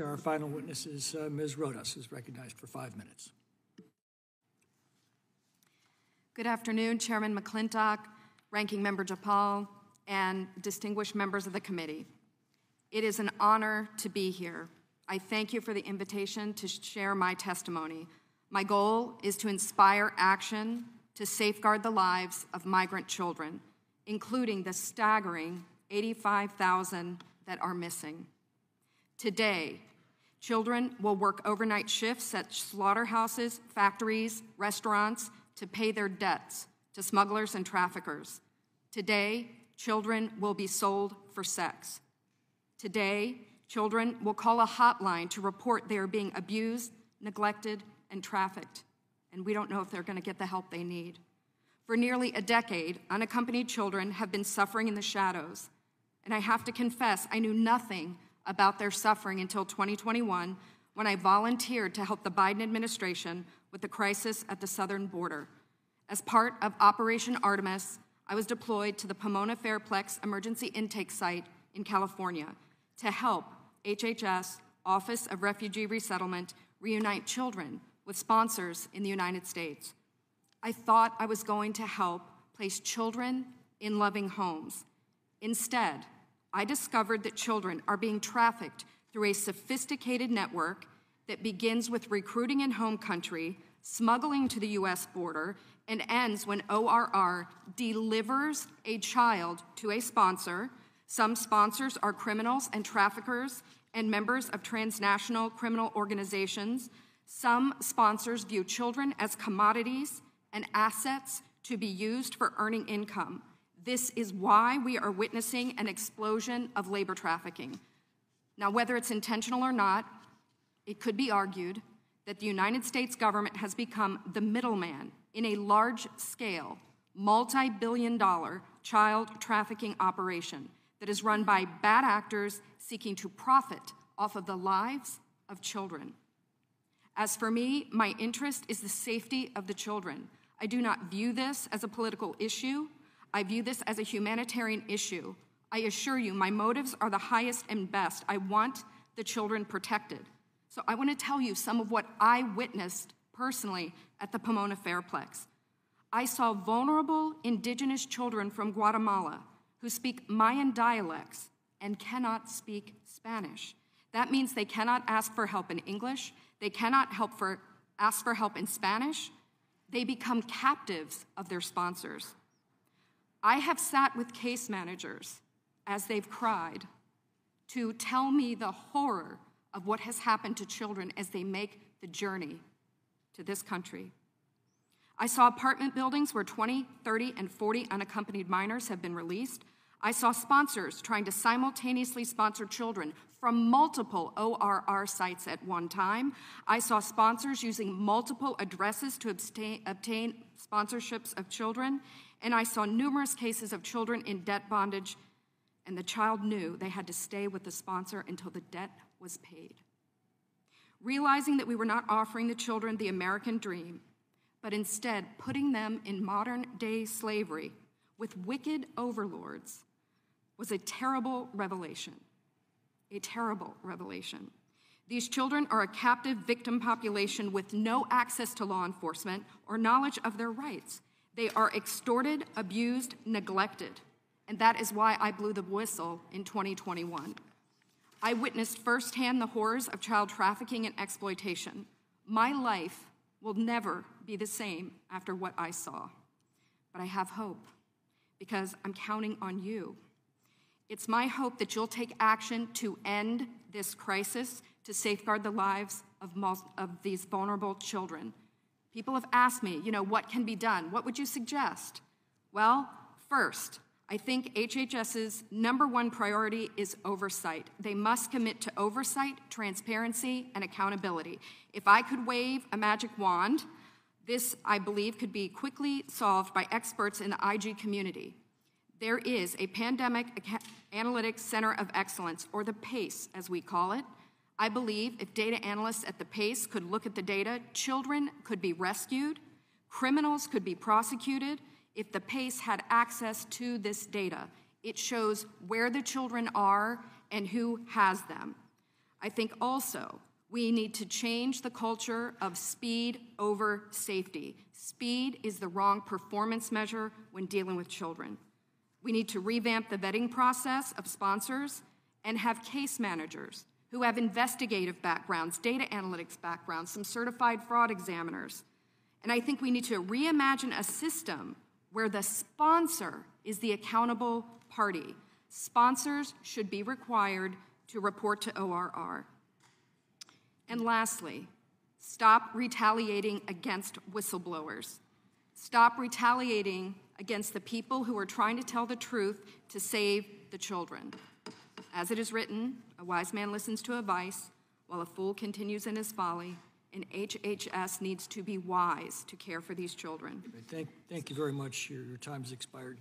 Our final witness is uh, Ms. Rodas, is recognized for five minutes. Good afternoon, Chairman McClintock, Ranking Member Jayapal, and distinguished members of the committee. It is an honor to be here. I thank you for the invitation to share my testimony. My goal is to inspire action to safeguard the lives of migrant children, including the staggering 85,000 that are missing. Today, children will work overnight shifts at slaughterhouses, factories, restaurants to pay their debts to smugglers and traffickers. Today, children will be sold for sex. Today, children will call a hotline to report they are being abused, neglected, and trafficked, and we don't know if they're going to get the help they need. For nearly a decade, unaccompanied children have been suffering in the shadows, and I have to confess, I knew nothing about their suffering until 2021 when I volunteered to help the Biden administration with the crisis at the southern border. As part of Operation Artemis, I was deployed to the Pomona Fairplex Emergency Intake Site in California to help HHS, Office of Refugee Resettlement, reunite children with sponsors in the United States. I thought I was going to help place children in loving homes. Instead, I discovered that children are being trafficked through a sophisticated network that begins with recruiting in home country, smuggling to the US border, and ends when ORR delivers a child to a sponsor. Some sponsors are criminals and traffickers and members of transnational criminal organizations. Some sponsors view children as commodities and assets to be used for earning income. This is why we are witnessing an explosion of labor trafficking. Now, whether it's intentional or not, it could be argued that the United States government has become the middleman in a large scale, multi billion dollar child trafficking operation that is run by bad actors seeking to profit off of the lives of children. As for me, my interest is the safety of the children. I do not view this as a political issue. I view this as a humanitarian issue. I assure you, my motives are the highest and best. I want the children protected. So I want to tell you some of what I witnessed personally at the Pomona Fairplex. I saw vulnerable indigenous children from Guatemala who speak Mayan dialects and cannot speak Spanish. That means they cannot ask for help in English, they cannot help for, ask for help in Spanish. They become captives of their sponsors. I have sat with case managers as they've cried to tell me the horror of what has happened to children as they make the journey to this country. I saw apartment buildings where 20, 30, and 40 unaccompanied minors have been released. I saw sponsors trying to simultaneously sponsor children from multiple ORR sites at one time. I saw sponsors using multiple addresses to obtain, sponsorships of children. And I saw numerous cases of children in debt bondage, and the child knew they had to stay with the sponsor until the debt was paid. Realizing that we were not offering the children the American dream, but instead putting them in modern day slavery with wicked overlords was a terrible revelation. A terrible revelation. These children are a captive victim population with no access to law enforcement or knowledge of their rights. They are extorted, abused, neglected. And that is why I blew the whistle in 2021. I witnessed firsthand the horrors of child trafficking and exploitation. My life will never be the same after what I saw. But I have hope because I'm counting on you. It's my hope that you'll take action to end this crisis, to safeguard the lives of, of these vulnerable children. People have asked me, you know, what can be done? What would you suggest? Well, first, I think HHS's number one priority is oversight. They must commit to oversight, transparency, and accountability. If I could wave a magic wand, this, I believe, could be quickly solved by experts in the IG community. There is a Pandemic Analytics Center of Excellence, or the PACE as we call it. I believe if data analysts at the PACE could look at the data, children could be rescued, criminals could be prosecuted if the PACE had access to this data. It shows where the children are and who has them. I think also we need to change the culture of speed over safety. Speed is the wrong performance measure when dealing with children. We need to revamp the vetting process of sponsors and have case managers who have investigative backgrounds, data analytics backgrounds, some certified fraud examiners. And I think we need to reimagine a system where the sponsor is the accountable party. Sponsors should be required to report to ORR. And lastly, stop retaliating against whistleblowers. Stop retaliating against the people who are trying to tell the truth to save the children. As it is written, a wise man listens to advice, while a fool continues in his folly, and HHS needs to be wise to care for these children. Thank, thank you very much. Your, your time has expired.